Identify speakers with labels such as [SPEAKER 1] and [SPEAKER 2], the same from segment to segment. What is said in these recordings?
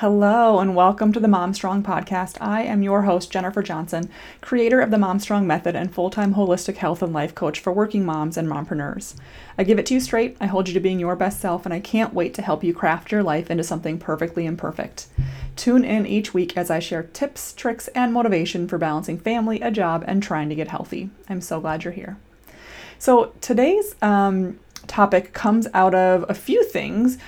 [SPEAKER 1] Hello, and welcome to the Mom Strong podcast. I am your host, Jennifer Johnson, creator of the Mom Strong Method and full time holistic health and life coach for working moms and mompreneurs. I give it to you straight, I hold you to being your best self, and I can't wait to help you craft your life into something perfectly imperfect. Tune in each week as I share tips, tricks, and motivation for balancing family, a job, and trying to get healthy. I'm so glad you're here. So, today's um, topic comes out of a few things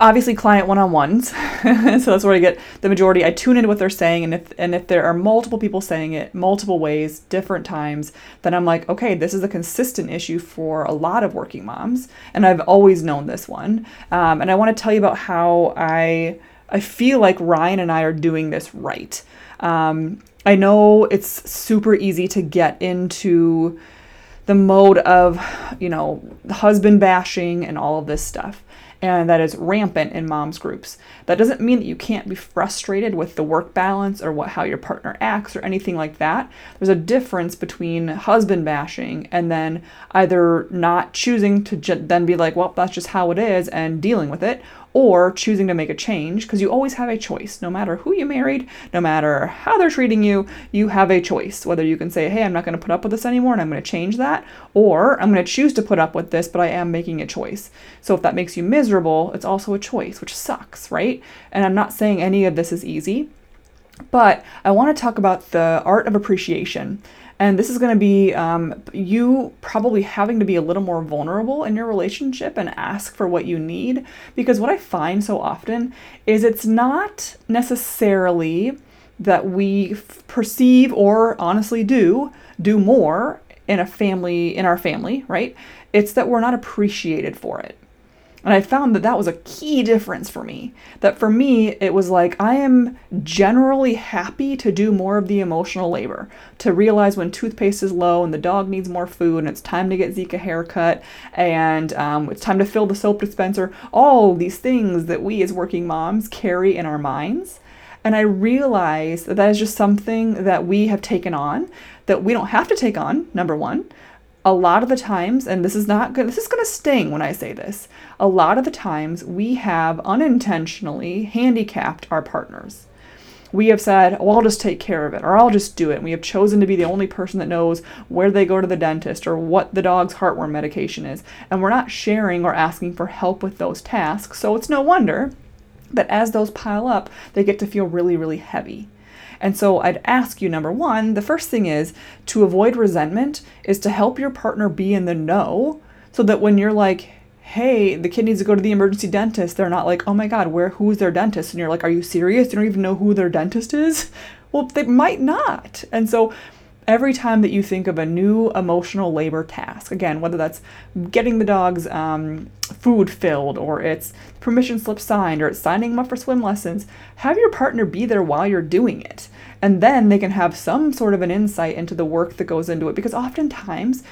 [SPEAKER 1] obviously client one-on-ones so that's where i get the majority. I tune into what they're saying and if and if there are multiple people saying it multiple ways different times then i'm like okay this is a consistent issue for a lot of working moms and i've always known this one. Um, and i want to tell you about how i i feel like ryan and i are doing this right. Um, i know it's super easy to get into the mode of you know husband bashing and all of this stuff and that is rampant in moms groups. That doesn't mean that you can't be frustrated with the work balance or what how your partner acts or anything like that. There's a difference between husband bashing and then either not choosing to j- then be like, well, that's just how it is and dealing with it, or choosing to make a change because you always have a choice. No matter who you married, no matter how they're treating you, you have a choice. Whether you can say, hey, I'm not going to put up with this anymore and I'm going to change that, or I'm going to choose to put up with this, but I am making a choice. So if that makes you miserable, it's also a choice, which sucks, right? And I'm not saying any of this is easy. But I want to talk about the art of appreciation. And this is going to be um, you probably having to be a little more vulnerable in your relationship and ask for what you need. Because what I find so often is it's not necessarily that we f- perceive or honestly do do more in a family, in our family, right? It's that we're not appreciated for it. And I found that that was a key difference for me. That for me, it was like I am generally happy to do more of the emotional labor, to realize when toothpaste is low and the dog needs more food and it's time to get Zeke a haircut and um, it's time to fill the soap dispenser. All these things that we as working moms carry in our minds. And I realized that that is just something that we have taken on that we don't have to take on, number one a lot of the times, and this is not good, this is going to sting when I say this, a lot of the times we have unintentionally handicapped our partners. We have said, oh, I'll just take care of it, or I'll just do it. And we have chosen to be the only person that knows where they go to the dentist or what the dog's heartworm medication is. And we're not sharing or asking for help with those tasks. So it's no wonder that as those pile up, they get to feel really, really heavy. And so I'd ask you number one, the first thing is to avoid resentment is to help your partner be in the know so that when you're like, hey, the kid needs to go to the emergency dentist, they're not like, oh my God, where who's their dentist? And you're like, are you serious? You don't even know who their dentist is? Well, they might not. And so every time that you think of a new emotional labor task, again, whether that's getting the dog's um, food filled, or it's permission slip signed, or it's signing them up for swim lessons, have your partner be there while you're doing it. And then they can have some sort of an insight into the work that goes into it. Because oftentimes,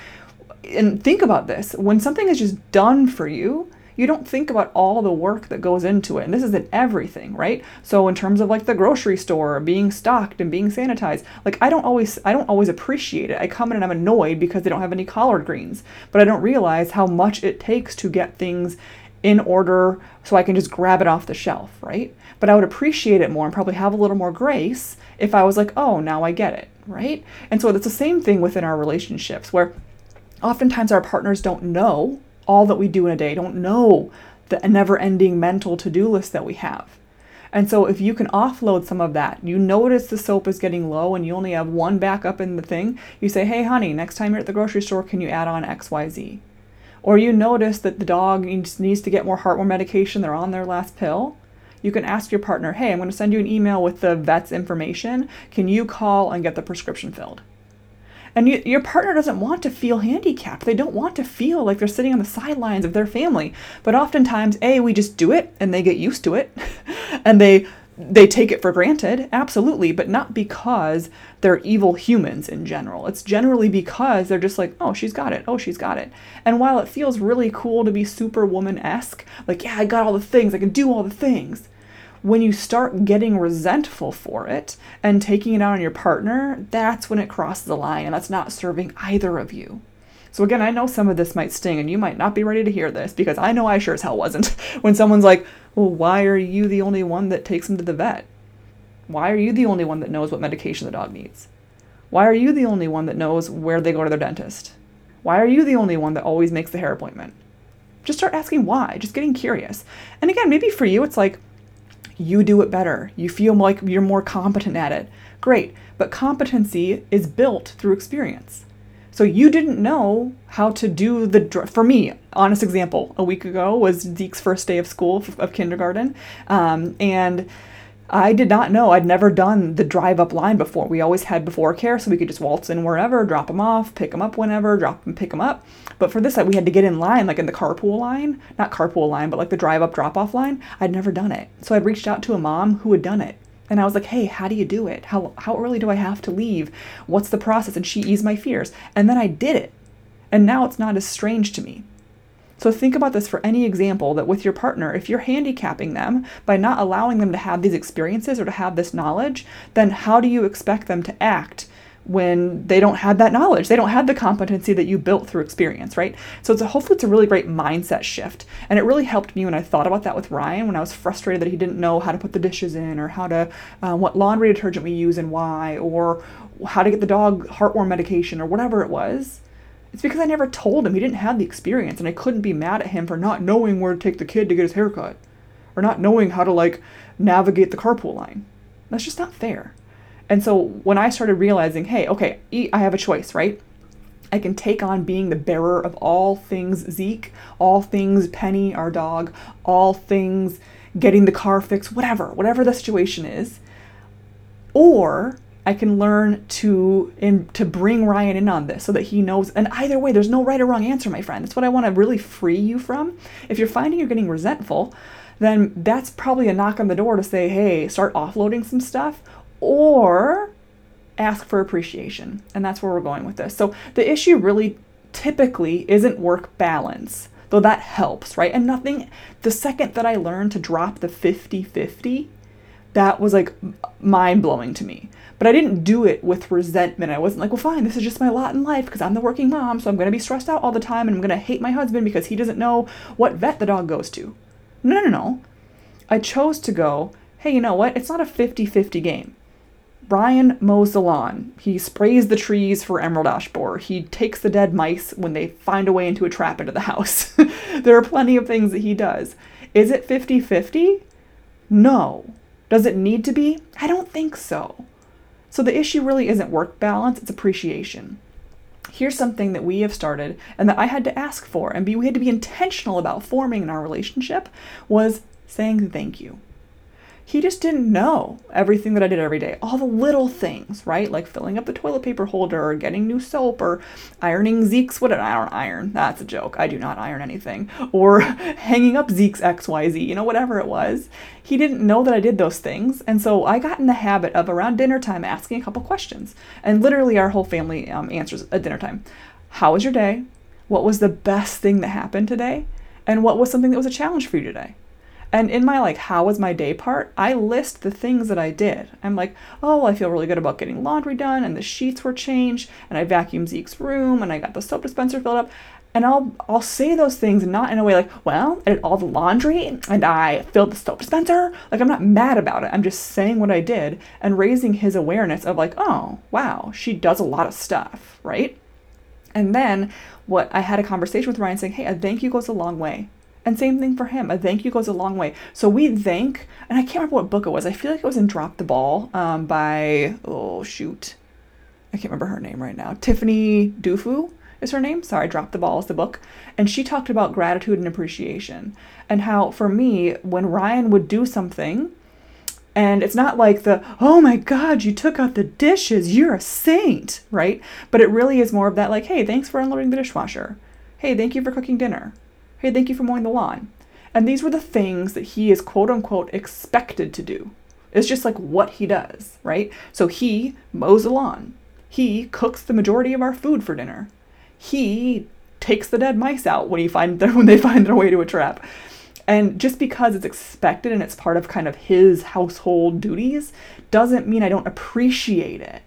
[SPEAKER 1] and think about this when something is just done for you, you don't think about all the work that goes into it. And this is in everything, right? So in terms of like the grocery store being stocked and being sanitized, like I don't always I don't always appreciate it. I come in and I'm annoyed because they don't have any collard greens, but I don't realize how much it takes to get things in order so I can just grab it off the shelf, right? But I would appreciate it more and probably have a little more grace if I was like, "Oh, now I get it." Right? And so it's the same thing within our relationships where oftentimes our partners don't know all that we do in a day, don't know the never ending mental to do list that we have. And so, if you can offload some of that, you notice the soap is getting low and you only have one backup in the thing, you say, Hey, honey, next time you're at the grocery store, can you add on XYZ? Or you notice that the dog needs, needs to get more heartworm medication, they're on their last pill. You can ask your partner, Hey, I'm going to send you an email with the vet's information. Can you call and get the prescription filled? And you, your partner doesn't want to feel handicapped. They don't want to feel like they're sitting on the sidelines of their family. But oftentimes, A, we just do it and they get used to it and they they take it for granted, absolutely, but not because they're evil humans in general. It's generally because they're just like, oh, she's got it. Oh, she's got it. And while it feels really cool to be superwoman esque, like, yeah, I got all the things, I can do all the things, when you start getting resentful for it and taking it out on your partner, that's when it crosses the line and that's not serving either of you. So, again, I know some of this might sting and you might not be ready to hear this because I know I sure as hell wasn't. when someone's like, well, why are you the only one that takes them to the vet? Why are you the only one that knows what medication the dog needs? Why are you the only one that knows where they go to their dentist? Why are you the only one that always makes the hair appointment? Just start asking why, just getting curious. And again, maybe for you, it's like you do it better. You feel like you're more competent at it. Great. But competency is built through experience. So you didn't know how to do the for me. Honest example: a week ago was Zeke's first day of school of kindergarten, um, and I did not know. I'd never done the drive up line before. We always had before care, so we could just waltz in wherever, drop them off, pick them up whenever, drop them, pick them up. But for this, we had to get in line, like in the carpool line, not carpool line, but like the drive up drop off line. I'd never done it, so I'd reached out to a mom who had done it, and I was like, hey, how do you do it? How, how early do I have to leave? What's the process? And she eased my fears. And then I did it. And now it's not as strange to me. So think about this for any example that with your partner, if you're handicapping them by not allowing them to have these experiences or to have this knowledge, then how do you expect them to act when they don't have that knowledge. They don't have the competency that you built through experience, right? So it's a, hopefully it's a really great mindset shift. And it really helped me when I thought about that with Ryan when I was frustrated that he didn't know how to put the dishes in or how to uh, what laundry detergent we use and why or how to get the dog heartworm medication or whatever it was. It's because I never told him. He didn't have the experience and I couldn't be mad at him for not knowing where to take the kid to get his haircut or not knowing how to like navigate the carpool line. That's just not fair. And so when I started realizing, hey, okay, I have a choice, right? I can take on being the bearer of all things Zeke, all things Penny, our dog, all things getting the car fixed, whatever, whatever the situation is. Or I can learn to in to bring Ryan in on this so that he knows. And either way, there's no right or wrong answer, my friend. That's what I want to really free you from. If you're finding you're getting resentful, then that's probably a knock on the door to say, hey, start offloading some stuff or ask for appreciation. And that's where we're going with this. So the issue really typically isn't work balance, though that helps, right? And nothing, the second that I learned to drop the 50 50, that was like mind blowing to me. But I didn't do it with resentment. I wasn't like, well, fine, this is just my lot in life because I'm the working mom, so I'm going to be stressed out all the time and I'm going to hate my husband because he doesn't know what vet the dog goes to. No, no, no. I chose to go, hey, you know what? It's not a 50 50 game. Brian mows the lawn. He sprays the trees for emerald ash borer. He takes the dead mice when they find a way into a trap into the house. there are plenty of things that he does. Is it 50 50? No. Does it need to be? I don't think so. So the issue really isn't work balance, it's appreciation. Here's something that we have started and that I had to ask for and be, we had to be intentional about forming in our relationship was saying thank you he just didn't know everything that I did every day. All the little things, right? Like filling up the toilet paper holder or getting new soap or ironing Zeke's what I iron. That's a joke. I do not iron anything. Or hanging up Zeke's XYZ, you know, whatever it was. He didn't know that I did those things. And so I got in the habit of around dinner time asking a couple questions. And literally our whole family um, answers at dinner time. How was your day? What was the best thing that happened today? And what was something that was a challenge for you today? And in my like, how was my day part, I list the things that I did. I'm like, oh, I feel really good about getting laundry done and the sheets were changed and I vacuumed Zeke's room and I got the soap dispenser filled up. And I'll I'll say those things not in a way like, well, I did all the laundry and I filled the soap dispenser. Like I'm not mad about it. I'm just saying what I did and raising his awareness of like, oh, wow, she does a lot of stuff, right? And then what I had a conversation with Ryan saying, hey, a thank you goes a long way. And same thing for him. A thank you goes a long way. So we thank, and I can't remember what book it was. I feel like it was in Drop the Ball um, by, oh, shoot. I can't remember her name right now. Tiffany Dufu is her name. Sorry, Drop the Ball is the book. And she talked about gratitude and appreciation. And how, for me, when Ryan would do something, and it's not like the, oh my God, you took out the dishes, you're a saint, right? But it really is more of that, like, hey, thanks for unloading the dishwasher. Hey, thank you for cooking dinner. Hey, thank you for mowing the lawn. And these were the things that he is quote unquote expected to do. It's just like what he does, right? So he mows the lawn. He cooks the majority of our food for dinner. He takes the dead mice out when he find their, when they find their way to a trap. And just because it's expected and it's part of kind of his household duties doesn't mean I don't appreciate it.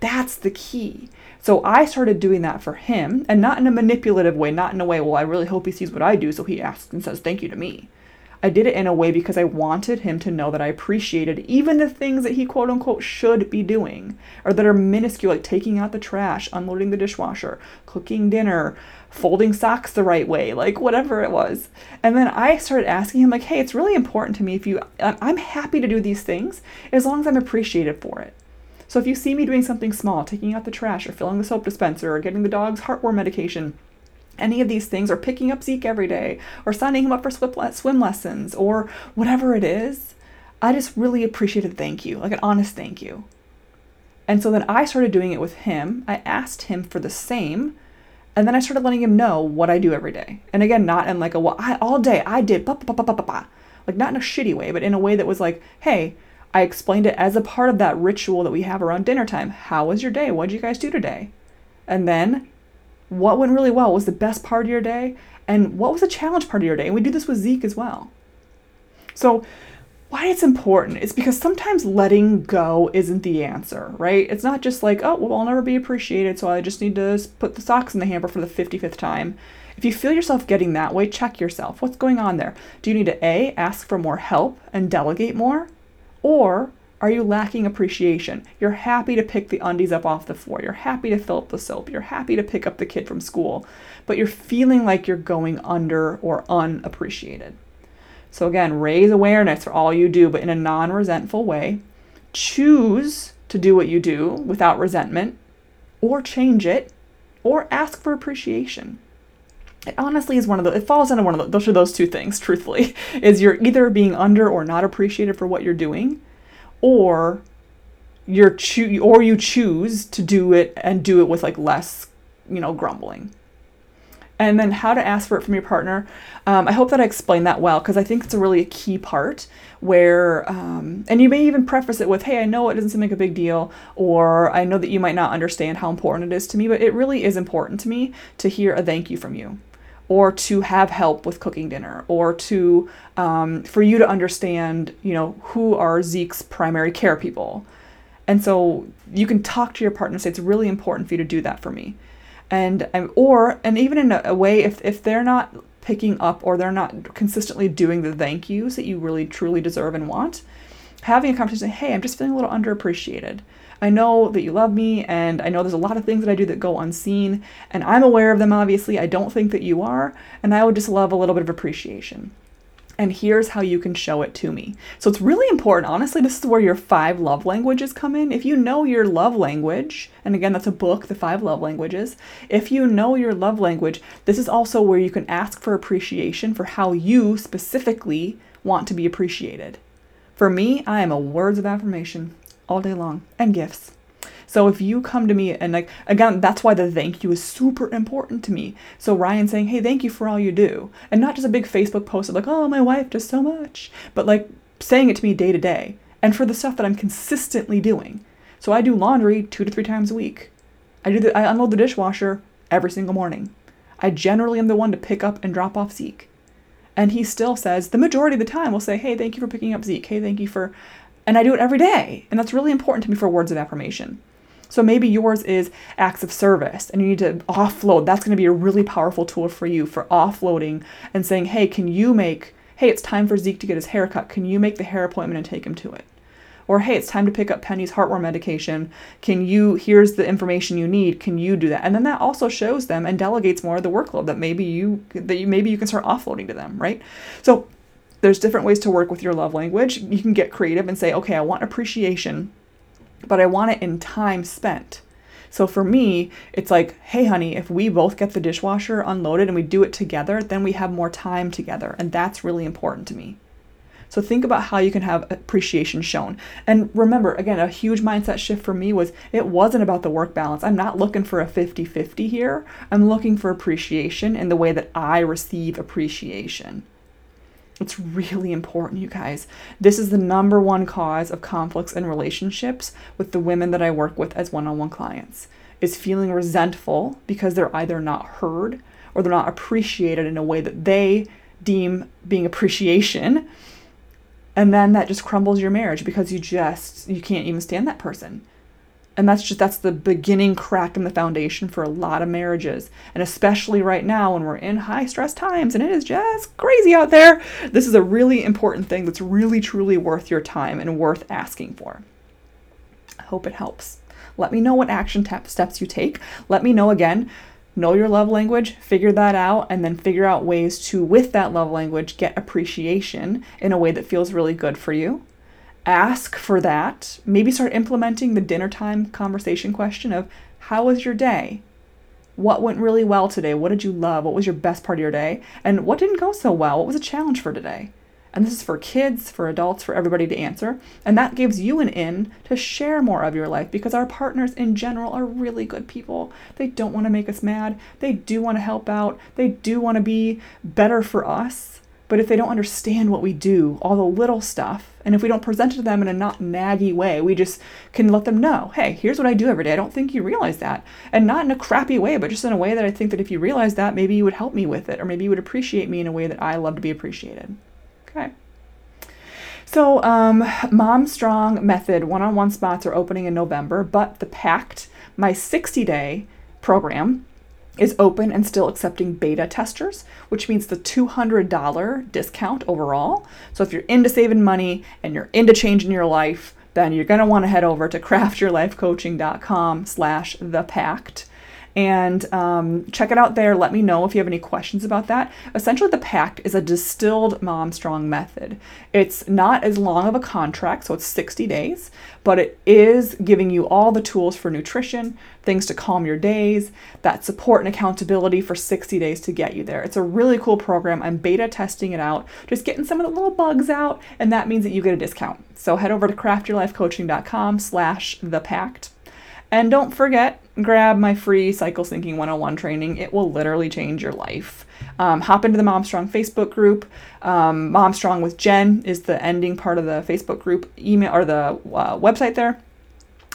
[SPEAKER 1] That's the key. So I started doing that for him, and not in a manipulative way, not in a way, well, I really hope he sees what I do, so he asks and says thank you to me. I did it in a way because I wanted him to know that I appreciated even the things that he quote unquote should be doing or that are minuscule, like taking out the trash, unloading the dishwasher, cooking dinner, folding socks the right way, like whatever it was. And then I started asking him, like, hey, it's really important to me if you, I'm happy to do these things as long as I'm appreciated for it. So if you see me doing something small, taking out the trash or filling the soap dispenser or getting the dog's heartworm medication, any of these things, or picking up Zeke every day, or signing him up for swim lessons, or whatever it is, I just really appreciate a thank you, like an honest thank you. And so then I started doing it with him. I asked him for the same, and then I started letting him know what I do every day. And again, not in like a well, I all day I did ba ba ba ba ba ba, like not in a shitty way, but in a way that was like, hey, I explained it as a part of that ritual that we have around dinner time. How was your day? What did you guys do today? And then what went really well? What was the best part of your day? And what was the challenge part of your day? And we do this with Zeke as well. So, why it's important is because sometimes letting go isn't the answer, right? It's not just like, oh, well, I'll never be appreciated, so I just need to put the socks in the hamper for the 55th time. If you feel yourself getting that way, check yourself. What's going on there? Do you need to A, ask for more help and delegate more? Or are you lacking appreciation? You're happy to pick the undies up off the floor. You're happy to fill up the soap. You're happy to pick up the kid from school, but you're feeling like you're going under or unappreciated. So, again, raise awareness for all you do, but in a non resentful way. Choose to do what you do without resentment, or change it, or ask for appreciation. It honestly is one of the, it falls into one of the, those are those two things, truthfully, is you're either being under or not appreciated for what you're doing or you're choo- or you choose to do it and do it with like less, you know, grumbling. And then how to ask for it from your partner. Um, I hope that I explained that well because I think it's a really a key part where, um, and you may even preface it with, hey, I know it doesn't seem like a big deal, or I know that you might not understand how important it is to me, but it really is important to me to hear a thank you from you or to have help with cooking dinner or to um, for you to understand you know who are zeke's primary care people. And so you can talk to your partner and say it's really important for you to do that for me. And or and even in a, a way if if they're not picking up or they're not consistently doing the thank yous that you really truly deserve and want having a conversation hey i'm just feeling a little underappreciated I know that you love me, and I know there's a lot of things that I do that go unseen, and I'm aware of them, obviously. I don't think that you are, and I would just love a little bit of appreciation. And here's how you can show it to me. So it's really important. Honestly, this is where your five love languages come in. If you know your love language, and again, that's a book, The Five Love Languages. If you know your love language, this is also where you can ask for appreciation for how you specifically want to be appreciated. For me, I am a words of affirmation all day long and gifts. So if you come to me and like again, that's why the thank you is super important to me. So Ryan saying, "Hey, thank you for all you do," and not just a big Facebook post of like, "Oh, my wife does so much," but like saying it to me day to day, and for the stuff that I'm consistently doing. So I do laundry two to three times a week. I do the, I unload the dishwasher every single morning. I generally am the one to pick up and drop off Zeke. And he still says, the majority of the time, will say, Hey, thank you for picking up Zeke. Hey, thank you for and I do it every day. And that's really important to me for words of affirmation. So maybe yours is acts of service and you need to offload. That's going to be a really powerful tool for you for offloading and saying, hey, can you make, hey, it's time for Zeke to get his hair cut. Can you make the hair appointment and take him to it? Or hey, it's time to pick up Penny's heartworm medication. Can you, here's the information you need. Can you do that? And then that also shows them and delegates more of the workload that maybe you, that you, maybe you can start offloading to them, right? So there's different ways to work with your love language. You can get creative and say, okay, I want appreciation, but I want it in time spent. So for me, it's like, hey, honey, if we both get the dishwasher unloaded and we do it together, then we have more time together. And that's really important to me. So think about how you can have appreciation shown. And remember, again, a huge mindset shift for me was it wasn't about the work balance. I'm not looking for a 50 50 here. I'm looking for appreciation in the way that I receive appreciation. It's really important, you guys. This is the number one cause of conflicts in relationships with the women that I work with as one on one clients is feeling resentful because they're either not heard or they're not appreciated in a way that they deem being appreciation. And then that just crumbles your marriage because you just you can't even stand that person. And that's just that's the beginning crack in the foundation for a lot of marriages. And especially right now when we're in high stress times and it is just crazy out there, this is a really important thing that's really truly worth your time and worth asking for. I hope it helps. Let me know what action steps you take. Let me know again know your love language, figure that out, and then figure out ways to, with that love language, get appreciation in a way that feels really good for you ask for that. Maybe start implementing the dinner time conversation question of how was your day? What went really well today? What did you love? What was your best part of your day? And what didn't go so well? What was a challenge for today? And this is for kids, for adults, for everybody to answer. And that gives you an in to share more of your life because our partners in general are really good people. They don't want to make us mad. They do want to help out. They do want to be better for us. But if they don't understand what we do, all the little stuff, and if we don't present it to them in a not naggy way, we just can let them know, hey, here's what I do every day. I don't think you realize that. And not in a crappy way, but just in a way that I think that if you realize that, maybe you would help me with it, or maybe you would appreciate me in a way that I love to be appreciated. Okay. So, um, Mom Strong Method one on one spots are opening in November, but the Pact, my 60 day program, is open and still accepting beta testers, which means the $200 discount overall. So if you're into saving money and you're into changing your life, then you're going to want to head over to craftyourlifecoaching.com slash the pact and um, check it out there. Let me know if you have any questions about that. Essentially, the Pact is a distilled Mom Strong method. It's not as long of a contract, so it's 60 days, but it is giving you all the tools for nutrition, things to calm your days, that support and accountability for 60 days to get you there. It's a really cool program. I'm beta testing it out, just getting some of the little bugs out, and that means that you get a discount. So head over to craftyourlifecoaching.com slash the pact and don't forget, grab my free Cycle Syncing 101 training. It will literally change your life. Um, hop into the Mom Strong Facebook group. Um, Mom Strong with Jen is the ending part of the Facebook group email or the uh, website there.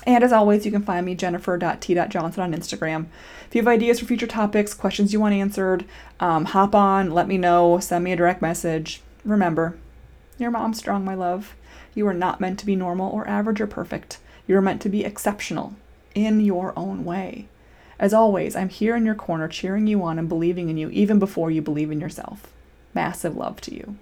[SPEAKER 1] And as always, you can find me jennifer.t.johnson on Instagram. If you have ideas for future topics, questions you want answered, um, hop on, let me know, send me a direct message. Remember, your mom's strong, my love. You are not meant to be normal or average or perfect. You are meant to be exceptional in your own way. As always, I'm here in your corner cheering you on and believing in you even before you believe in yourself. Massive love to you.